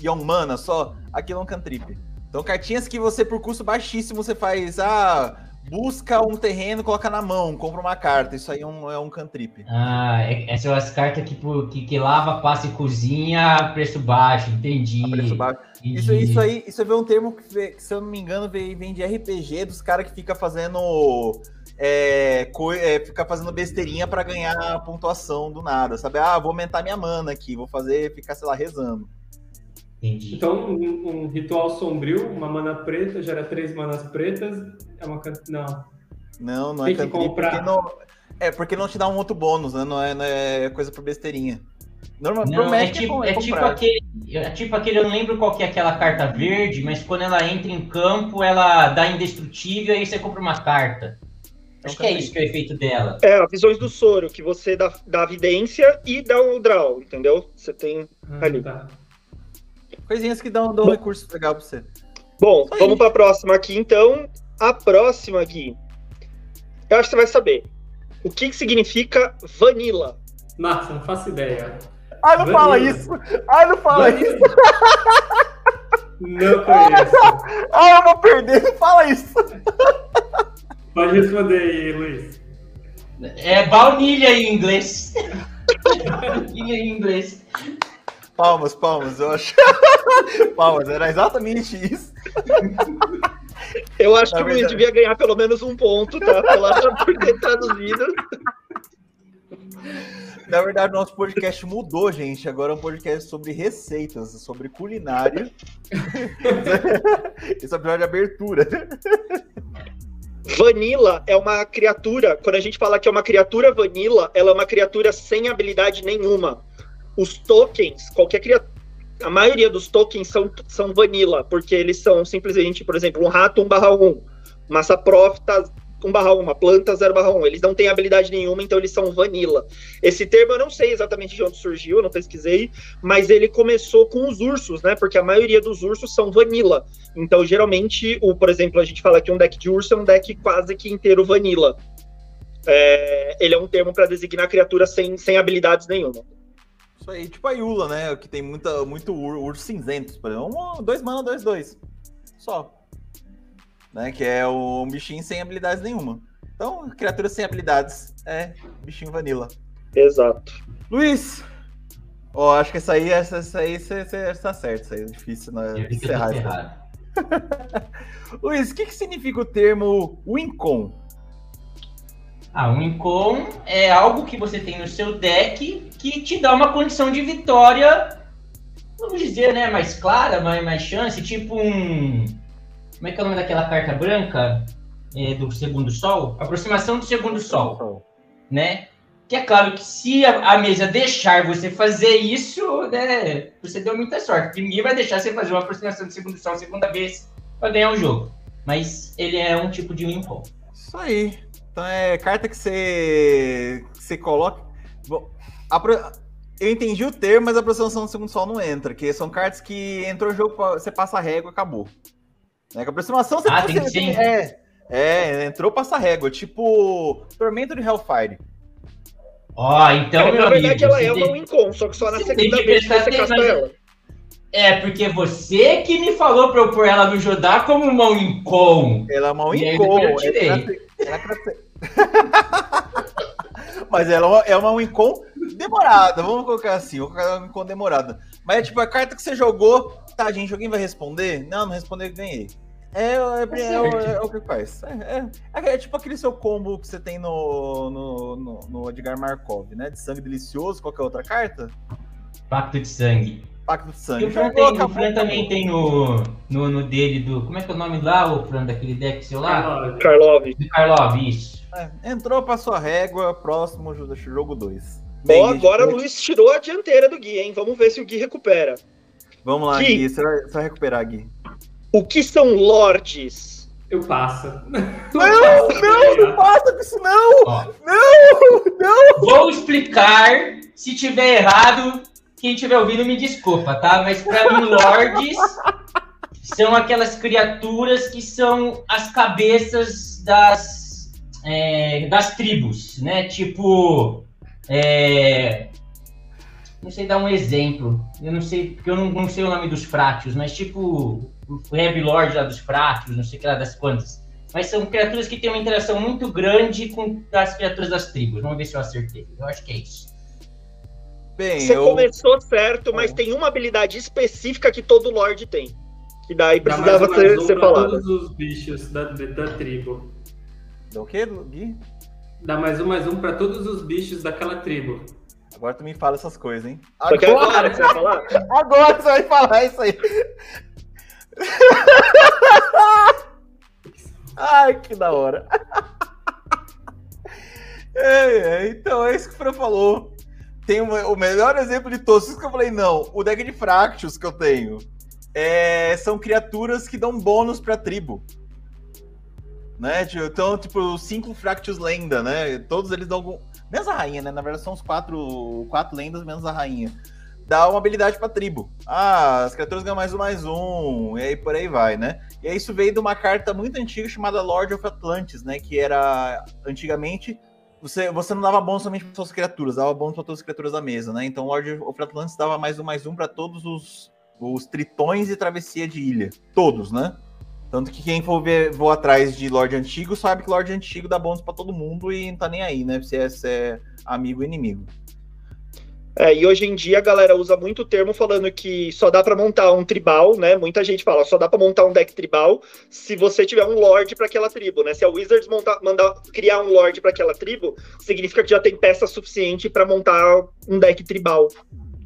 E é um mana só? Aquilo é um cantrip. Então, cartinhas que você, por custo baixíssimo, você faz, ah, busca um terreno, coloca na mão, compra uma carta. Isso aí é um, é um cantrip. Ah, é, essas são as cartas que, que, que lava, passa e cozinha a preço baixo, entendi. A preço baixo. Entendi. Isso, isso aí, isso é um termo que, se eu não me engano, vem, vem de RPG dos caras que fica fazendo. É, é, ficar fazendo besteirinha para ganhar pontuação do nada, sabe? Ah, vou aumentar minha mana aqui, vou fazer, ficar, sei lá, rezando. Entendi. Então, um, um, ritual sombrio, uma mana preta, gera três manas pretas. É uma Não. Não, não é Tem é que comprar. Porque não, é porque não te dá um outro bônus, né? Não é, não é coisa por besteirinha. Normal, não, é, tipo, é, é tipo aquele, é tipo aquele, eu não lembro qual que é aquela carta verde, mas quando ela entra em campo, ela dá indestrutível e aí você compra uma carta. É Acho que é isso que é o efeito dela. É, visões do soro, que você dá, dá a vidência e dá o draw, entendeu? Você tem ah, ali. Tá. Coisinhas que dão, dão um recurso legal pra você. Bom, Só vamos para a próxima aqui, então. A próxima, Gui. Eu acho que você vai saber. O que, que significa vanilla? Nossa, não faço ideia. Ai, não fala isso! Ai, não fala isso! Não conheço. Ai, eu vou perder, não fala isso! Pode responder aí, Luiz. É baunilha em inglês. baunilha em inglês. Palmas, palmas, eu acho. palmas, era exatamente isso. Eu acho Na que o Luiz devia ganhar pelo menos um ponto, tá? Pela, por ter traduzido. Na verdade, nosso podcast mudou, gente. Agora é um podcast sobre receitas, sobre culinária. Esse é episódio de abertura. Vanilla é uma criatura, quando a gente fala que é uma criatura vanilla, ela é uma criatura sem habilidade nenhuma. Os tokens, qualquer criatura. A maioria dos tokens são, são vanilla, porque eles são simplesmente, por exemplo, um rato 1 barra 1, uma saprofita 1 barra 1, uma planta 0 barra 1. Eles não têm habilidade nenhuma, então eles são vanilla. Esse termo eu não sei exatamente de onde surgiu, não pesquisei, mas ele começou com os ursos, né? Porque a maioria dos ursos são vanilla. Então, geralmente, o, por exemplo, a gente fala que um deck de urso é um deck quase que inteiro vanilla. É, ele é um termo para designar criatura sem, sem habilidades nenhuma. Isso aí, tipo a Yula, né? Que tem muita, muito ur, urso cinzentos, por exemplo. Um, dois mana, dois, dois. Só. Né? Que é o- um bichinho sem habilidades nenhuma. Então, criatura sem habilidades é bichinho vanilla. Exato. Luiz! Ó, acho que essa aí, essa, essa aí você tá certo. Isso aí é difícil né? Encerrar. isso aí. ferrado. Luiz, o que, que significa o termo Wincon? Ah, um incom é algo que você tem no seu deck que te dá uma condição de vitória, vamos dizer, né, mais clara, mais, mais chance, tipo um... Como é que é o nome daquela carta branca é, do segundo sol? Aproximação do segundo sol, né? Que é claro que se a, a mesa deixar você fazer isso, né, você deu muita sorte. porque Ninguém vai deixar você fazer uma aproximação do segundo sol segunda vez para ganhar o jogo. Mas ele é um tipo de win Isso aí. Então é carta que você, que você coloca. Bom, a pro- Eu entendi o termo, mas a aproximação do segundo sol não entra. Que são cartas que entrou no jogo, você passa a régua acabou. Né? Que a aproximação você Ah, tem que você- ser. É, é, entrou, passa régua. Tipo Tormento de Hellfire. Ó, então, É, meu na verdade, amigo, ela é tem- uma Wincon, só que só na você segunda tem que vez que você casta atenção. ela. É, porque você que me falou pra eu pôr ela no Jodá como uma Wincon. Ela é uma Wincon. eu tirei. ela é pra- ela é pra ser- Mas ela é uma, é uma Wincon demorada. Vamos colocar assim, vou colocar uma Wincon demorada. Mas é tipo a carta que você jogou. Tá, gente, alguém vai responder? Não, não respondeu, eu ganhei. É, é, é, é o- é o que faz. É, é- é tipo aquele seu combo que você tem no, no, no, no Edgar Markov, né? De sangue delicioso. Qual que é outra carta? Pacto de sangue. Pacto de E sangue. o Fran, tem, o Fran também tem no, no, no dele do. Como é que é o nome lá, o Fran, daquele deck seu lá? Karlov. Do Karlov, isso. É, entrou, passou a régua. Próximo jogo 2. Ó, agora o Luiz tirou a dianteira do Gui, hein? Vamos ver se o Gui recupera. Vamos lá, Gui. Gui. Você vai, você vai recuperar, Gui. O que são lords? Eu passo. Não, não, não passa com isso não! Ó, Não, não! vou explicar. Se tiver errado, quem estiver ouvindo me desculpa, tá? Mas pra mim, Lords são aquelas criaturas que são as cabeças das, é, das tribos, né? Tipo. é, não sei dar um exemplo. Eu não sei, porque eu não, não sei o nome dos prátios, mas tipo o Heavy Lord lá dos prátios, não sei o que lá das quantas. Mas são criaturas que têm uma interação muito grande com as criaturas das tribos. Vamos ver se eu acertei. Eu acho que é isso. Bem, Você eu... começou certo, mas É. tem uma habilidade específica que todo lord tem. Que daí Dá precisava mais ser, um ser pra falado. todos os bichos da, da tribo. Dá o quê, Gui? Dá mais um, mais um pra todos os bichos daquela tribo. Agora tu me fala essas coisas, hein? Agora que você vai falar. Agora você vai falar isso aí. Ai, que da hora. É, é, então, é isso que o Fran falou. Tem uma- o melhor exemplo de. Isso que eu falei, não. O deck de Fractus que eu tenho é, são criaturas que dão bônus pra tribo. Né? Tipo, Então, tipo, cinco Fractus lenda, né? Todos eles dão algum. Menos a rainha, né? Na verdade, são os quatro, quatro lendas menos a rainha. Dá uma habilidade pra tribo. Ah, as criaturas ganham mais um, mais um. E aí por aí vai, né? E aí isso veio de uma carta muito antiga chamada Lord of Atlantis, né? Que era antigamente você, você não dava bônus somente para suas criaturas, dava bônus para todas as criaturas da mesa, né? Então Lord of Atlantis dava mais um mais um para todos os, os tritões e travessia de ilha. Todos, né? Tanto que quem for ver, vou atrás de Lorde Antigo sabe que Lorde Antigo dá bônus para todo mundo e não tá nem aí, né? Se é, se é amigo ou inimigo. É, e hoje em dia a galera usa muito o termo falando que só dá para montar um tribal, né? Muita gente fala, só dá para montar um deck tribal se você tiver um lord para aquela tribo, né? Se a Wizards montar, mandar criar um lord para aquela tribo, significa que já tem peça suficiente para montar um deck tribal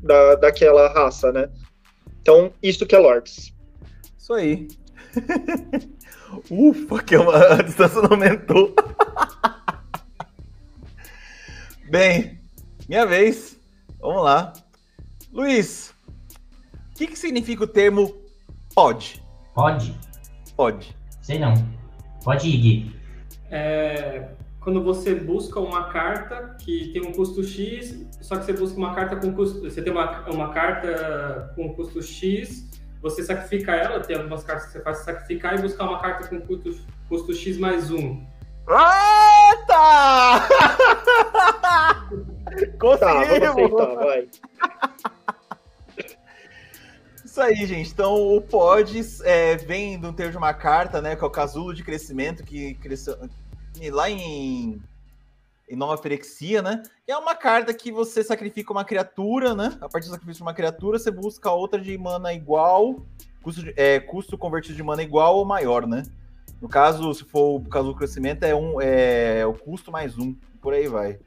da, daquela raça, né? Então, isso que é lords. Isso aí. Ufa, que uma, a distância não aumentou. Bem, minha vez. Vamos lá. Luiz, o que, que significa o termo pode? Pode? Pode. Sei não. Pode ir, Gui. É, quando você busca uma carta que tem um custo X, só que você busca uma carta com custo. Você tem uma, uma carta com custo X, você sacrifica ela, tem algumas cartas que você faz sacrificar e buscar uma carta com custo, custo X mais um. Eita! Tá, vamos aceitar, Conseguimos! vai. Isso aí, gente. Então, o pod é, vem do termo de uma carta, né? Que é o casulo de crescimento, que cresceu e lá em, em Nova Ferexia, né? É uma carta que você sacrifica uma criatura, né? A partir do sacrifício de uma criatura, você busca outra de mana igual, custo, de- é, custo convertido de mana igual ou maior, né? No caso, se for o casulo de crescimento, é, um, é o custo mais um, por aí vai.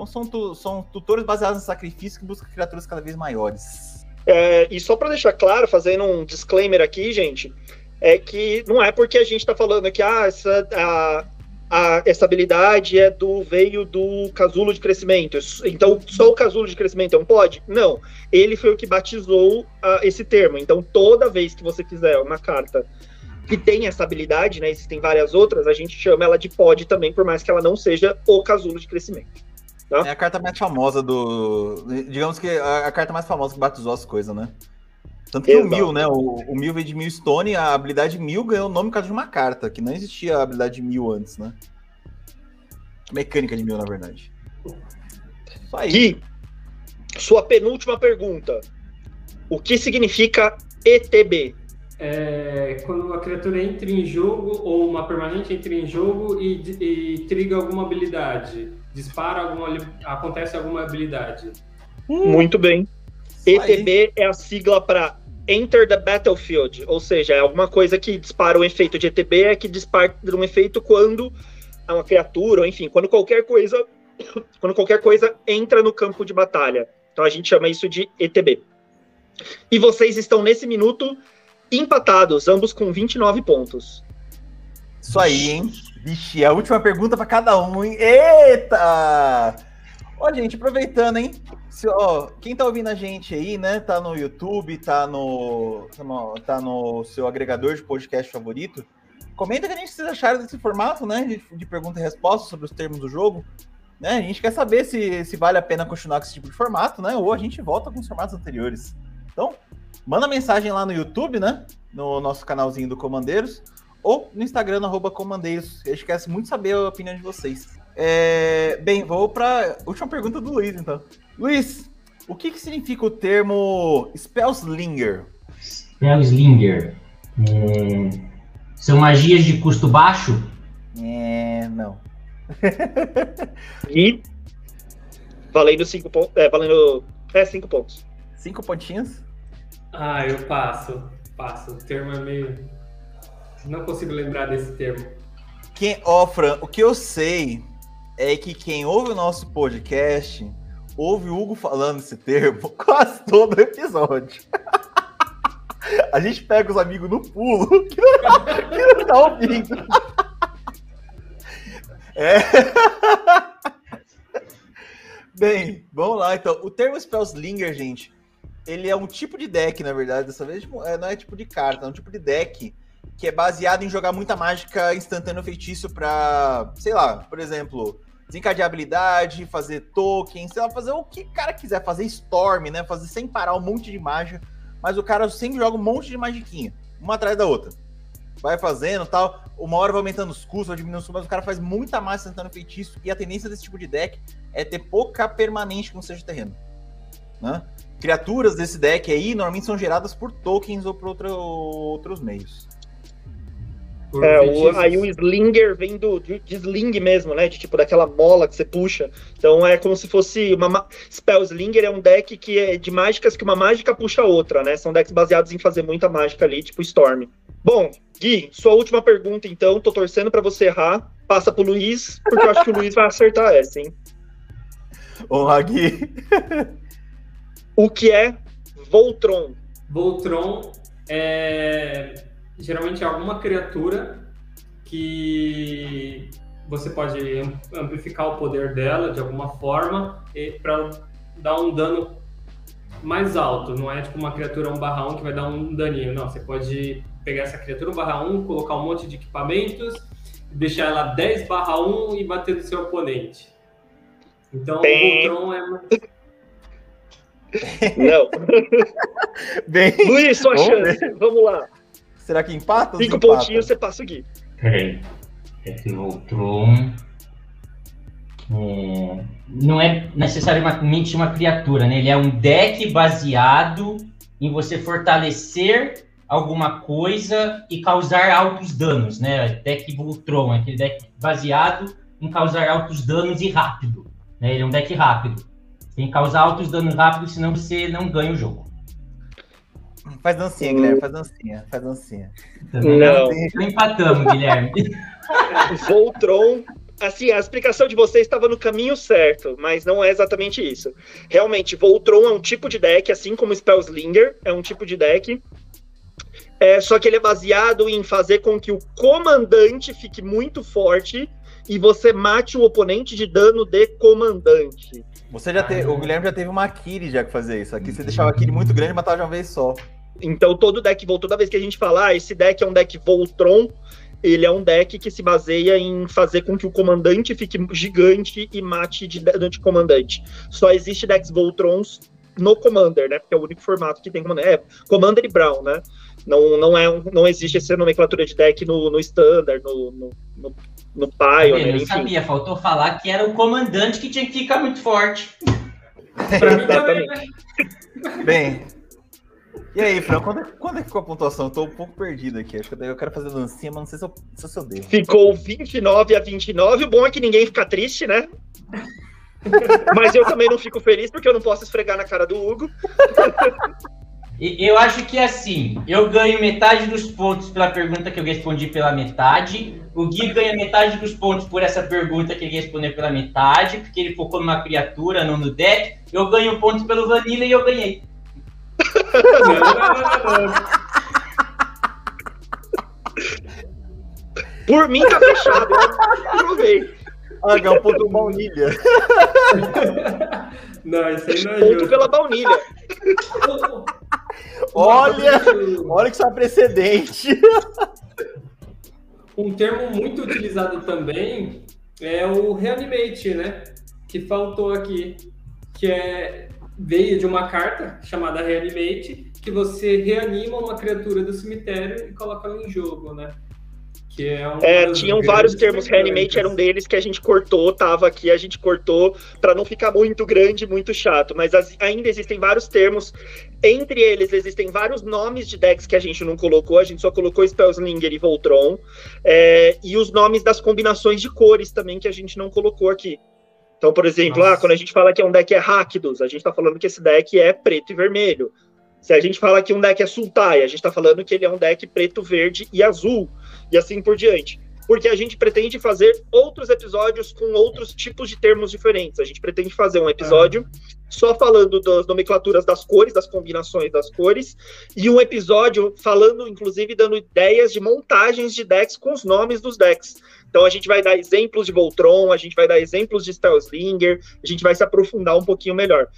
Então são, tu- são tutores baseados em sacrifício que buscam criaturas cada vez maiores. É, e só para deixar claro, fazendo um disclaimer aqui, gente, é que não é porque a gente está falando que ah, essa, a, a- essa habilidade é do veio do casulo de crescimento. Então só o casulo de crescimento é um pode? Não. Ele foi o que batizou ah, esse termo. Então toda vez que você quiser uma carta que tem essa habilidade, né? Existem várias outras, a gente chama ela de pod também, por mais que ela não seja o casulo de crescimento. É a carta mais famosa do. Digamos que a, a carta mais famosa que batizou as coisas, né? Tanto que Exato. o Mil, né? O, o Mil veio de Mil Stone, a habilidade Mil ganhou o nome por causa de uma carta, que não existia a habilidade Mil antes, né? Mecânica de Mil, na verdade. Aí. Gui, sua penúltima pergunta. O que significa ETB? É, quando a criatura entra em jogo ou uma permanente entra em jogo e, e triga alguma habilidade, dispara alguma, acontece alguma habilidade. Muito bem. ETB é a sigla para Enter the Battlefield, ou seja, é alguma coisa que dispara um efeito de ETB, é que dispara um efeito quando é uma criatura, ou enfim, quando qualquer coisa, quando qualquer coisa entra no campo de batalha. Então a gente chama isso de ETB. E vocês estão nesse minuto empatados, ambos com 29 pontos. Isso aí, hein? Vixe, é a última pergunta pra cada um, hein? Eita! Ó, gente, aproveitando, hein? Se, ó, quem tá ouvindo a gente aí, né? Tá no YouTube, tá no, tá no, tá no seu agregador de podcast favorito. Comenta o que a gente vocês acharam desse formato, né? De, de pergunta e resposta sobre os termos do jogo. Né? A gente quer saber se, se vale a pena continuar com esse tipo de formato, né? Ou a gente volta com os formatos anteriores. Então, manda mensagem lá no YouTube, né? No nosso canalzinho do Comandeiros ou no Instagram, arroba Comandeiros. A gente quer muito saber a opinião de vocês. É, bem, vou para última pergunta do Luiz, então. Luiz, o que, que significa o termo Spellslinger? Spellslinger. É, São magias de custo baixo? É, não. E valendo 5 pontos. É, valendo. É, 5 pontos. Cinco pontinhos? Ah, eu passo. Passo. O termo é meio. Não consigo lembrar desse termo. Quem, ó, Fran, o que eu sei é que quem ouve o nosso podcast ouve o Hugo falando esse termo quase todo episódio. A gente pega os amigos no pulo que não, que não tá ouvindo. É. Bem, vamos lá então. O termo Spellslinger, gente, ele é um tipo de deck, na verdade. Dessa vez tipo, é, não é tipo de carta, é um tipo de deck que é baseado em jogar muita mágica instantânea feitiço pra, sei lá, por exemplo, desencadear habilidade, fazer token, sei lá, fazer o que o cara quiser, fazer storm, né? Fazer sem parar um monte de mágica, mas o cara sempre joga um monte de magiquinha, uma atrás da outra. vai fazendo tal. Uma hora vai aumentando os custos, vai diminuindo os custos, mas o cara faz muita massa tentando feitiço. E a tendência desse tipo de deck é ter pouca permanente não seja terreno. Né? Criaturas desse deck aí normalmente são geradas por tokens ou por outro, outros meios. É, o, aí o Slinger vem do, de, de, Sling mesmo, né? De tipo daquela mola que você puxa. Então é como se fosse uma. Spell Slinger é um deck que é de mágicas que uma mágica puxa a outra, né? São decks baseados em fazer muita mágica ali, tipo Storm. Bom, Gui, sua última pergunta então. Tô torcendo para você errar. Passa pro Luiz, porque eu acho que o Luiz vai acertar essa, hein? Honra, Gui. o que é Voltron? Voltron é geralmente é alguma criatura que você pode amplificar o poder dela de alguma forma para dar um dano mais alto. Não é tipo uma criatura 1/1 que vai dar um daninho. Não, você pode pegar essa criatura 1/1, colocar um monte de equipamentos, deixar ela 10/1 e bater no seu oponente. Então Bem... o Voltron é. Não. Bem... Luiz, sua chance. Vamos lá. Será que empata? Cinco pontinhos, você passa o Gui. Peraí. É que Voltron. É, não é necessariamente uma criatura, né? Ele é um deck baseado em você fortalecer alguma coisa e causar altos danos, né? Deck Voltron, aquele deck baseado em causar altos danos e rápido. Né? Ele é um deck rápido. Tem que causar altos danos rápido, senão você não ganha o jogo. Faz dancinha, Guilherme, faz dancinha, faz dancinha. Não. Empatamos, Guilherme. Voltron assim, a explicação de vocês estava no caminho certo, mas não é exatamente isso. Realmente, Voltron é um tipo de deck, assim como Spellslinger é um tipo de deck. É, só que ele é baseado em fazer com que o comandante fique muito forte e você mate o oponente de dano de comandante. Você já teve, o Guilherme já teve uma Akiri já que fazer isso. Aqui você deixava a Akiri muito grande e matava de uma vez só. Então todo deck Voltron, toda vez que a gente falar, ah, esse deck é um deck Voltron, ele é um deck que se baseia em fazer com que o comandante fique gigante e mate de dano de comandante. Só existe decks Voltrons no Commander, né? Porque é o único formato que tem Commander. É, Commander e Brown, né? Não, não, é, não existe essa nomenclatura de deck no, no Standard, no, no, no, no Pioneer, Eu não sabia, faltou falar que era o comandante que tinha que ficar muito forte. pra mim também, né? Bem, e aí, Fran, quando, é, quando é que ficou a pontuação? Eu tô um pouco perdido aqui. Acho que eu quero fazer dancinha, mas não sei se eu, se eu devo. Ficou 29 a 29. O bom é que ninguém fica triste, né? mas eu também não fico feliz porque eu não posso esfregar na cara do Hugo. Eu acho que assim, eu ganho metade dos pontos pela pergunta que eu respondi pela metade. O Gui ganha metade dos pontos por essa pergunta que ele respondeu pela metade, porque ele focou numa criatura, não no deck. Eu ganho pontos pelo Vanilla e eu ganhei. Por mim tá fechado, eu provei. Ah, ganhou um ponto baunilha. Não, isso aí não é Ponto pela baunilha. olha, olha que isso é precedente. Um termo muito utilizado também é o reanimate, né? Que faltou aqui, que é veio de uma carta chamada Reanimate, que você reanima uma criatura do cemitério e coloca ela em jogo, né? Que é, um é tinham vários termos, Reanimate era um deles que a gente cortou, tava aqui, a gente cortou para não ficar muito grande, muito chato, mas as, ainda existem vários termos, entre eles existem vários nomes de decks que a gente não colocou, a gente só colocou Spellslinger e Voltron, é, e os nomes das combinações de cores também que a gente não colocou aqui. Então, por exemplo, ah, quando a gente fala que é um deck é Rakdos, a gente está falando que esse deck é preto e vermelho. Se a gente fala que um deck é Sultai, a gente está falando que ele é um deck preto, verde e azul, e assim por diante. Porque a gente pretende fazer outros episódios com outros tipos de termos diferentes. A gente pretende fazer um episódio ah. só falando das nomenclaturas das cores, das combinações das cores, e um episódio falando, inclusive, dando ideias de montagens de decks com os nomes dos decks. Então a gente vai dar exemplos de Voltron, a gente vai dar exemplos de Spellslinger, a gente vai se aprofundar um pouquinho melhor.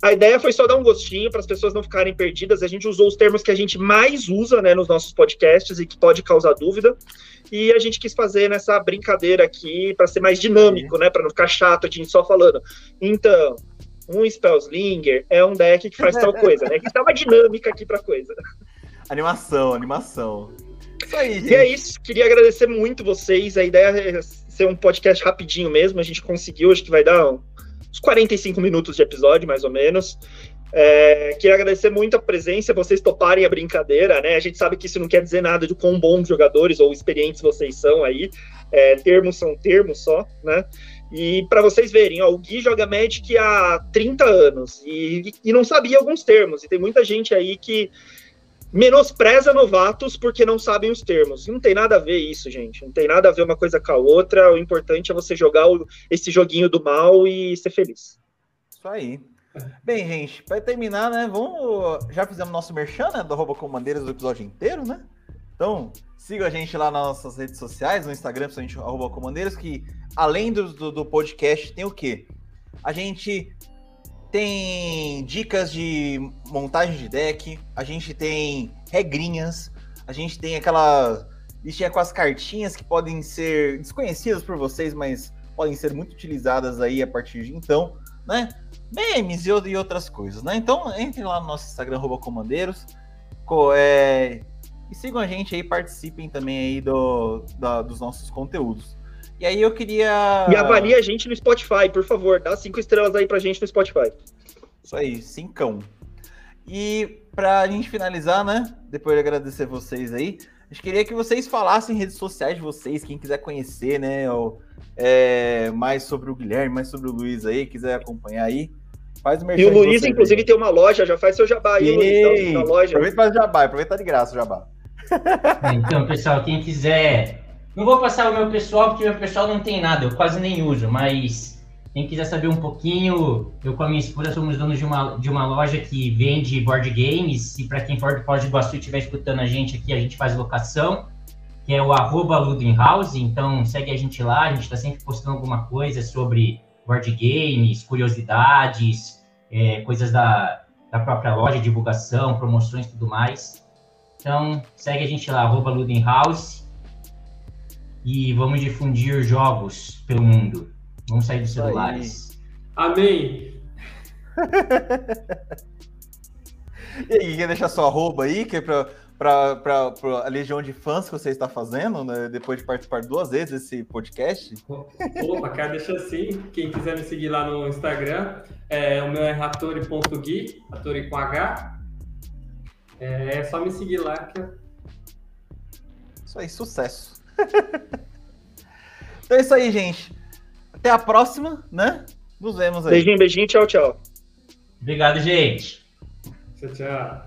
A ideia foi só dar um gostinho para as pessoas não ficarem perdidas. A gente usou os termos que a gente mais usa né, nos nossos podcasts e que pode causar dúvida. E a gente quis fazer nessa brincadeira aqui para ser mais dinâmico, né? Para não ficar chato a gente só falando. Então, um Spellslinger é um deck que faz tal coisa, né? Que dá uma dinâmica aqui para coisa. Animação, animação. Isso aí, gente. E é isso, queria agradecer muito vocês. A ideia é ser um podcast rapidinho mesmo. A gente conseguiu, acho que vai dar uns 45 minutos de episódio, mais ou menos. É, queria agradecer muito a presença, vocês toparem a brincadeira, né? A gente sabe que isso não quer dizer nada de quão bons jogadores ou experientes vocês são aí. É, termos são termos só, né? E para vocês verem, ó, o Gui joga Magic há 30 anos e, e não sabia alguns termos. E tem muita gente aí que menospreza novatos porque não sabem os termos. Não tem nada a ver isso, gente. Não tem nada a ver uma coisa com a outra. O importante é você jogar o, esse joguinho do mal e ser feliz. Isso aí. Bem, gente, para terminar, né? Vamos. Já fizemos nosso merchan, né? Do Arroba Comandeiras do episódio inteiro, né? Então, siga a gente lá nas nossas redes sociais, no Instagram, principalmente arroba Comandeiros, que além do, do, do, podcast, tem o quê? A gente tem dicas de montagem de deck, a gente tem regrinhas, a gente tem aquela listinha com as cartinhas que podem ser desconhecidas por vocês, mas podem ser muito utilizadas aí a partir de então, né? Memes e, outras coisas, né? Então, entre lá no nosso Instagram, Comandeiros, é, e sigam a gente aí, participem também aí do, da, dos nossos conteúdos. E aí eu queria. E avalie a gente no Spotify, por favor. Dá cinco estrelas aí pra gente no Spotify. Isso aí, cincão. E pra gente finalizar, né? Depois de agradecer vocês aí, a gente queria que vocês falassem em redes sociais de vocês, quem quiser conhecer, né? Ou, é, mais sobre o Guilherme, mais sobre o Luiz aí, quiser acompanhar aí. Faz o E o Luiz, inclusive, aí. tem uma loja, já faz seu jabá aí, Luiz. Tá, loja. Aproveita para o jabá, aproveita de graça o jabá. Então, pessoal, quem quiser. Não vou passar o meu pessoal, porque o meu pessoal não tem nada, eu quase nem uso, mas quem quiser saber um pouquinho, eu com a minha esposa somos donos de uma, de uma loja que vende board games, e para quem for de Foz do Iguaçu e estiver escutando a gente aqui, a gente faz locação, que é o arroba então segue a gente lá, a gente está sempre postando alguma coisa sobre board games, curiosidades, é, coisas da, da própria loja, divulgação, promoções e tudo mais. Então, segue a gente lá, arroba House. E vamos difundir jogos pelo mundo. Vamos sair dos celulares. Amém. e aí, quer deixar sua arroba aí, que é pra, pra, pra, pra, a legião de fãs que você está fazendo, né, depois de participar duas vezes desse podcast? Opa, quero deixar assim. Quem quiser me seguir lá no Instagram, é, o meu é ratore.gui, ratore com H. É, é só me seguir lá que eu... Isso aí, sucesso. então é isso aí, gente. Até a próxima, né? Nos vemos aí. Beijinho, beijinho, tchau, tchau. Obrigado, gente. Tchau, tchau.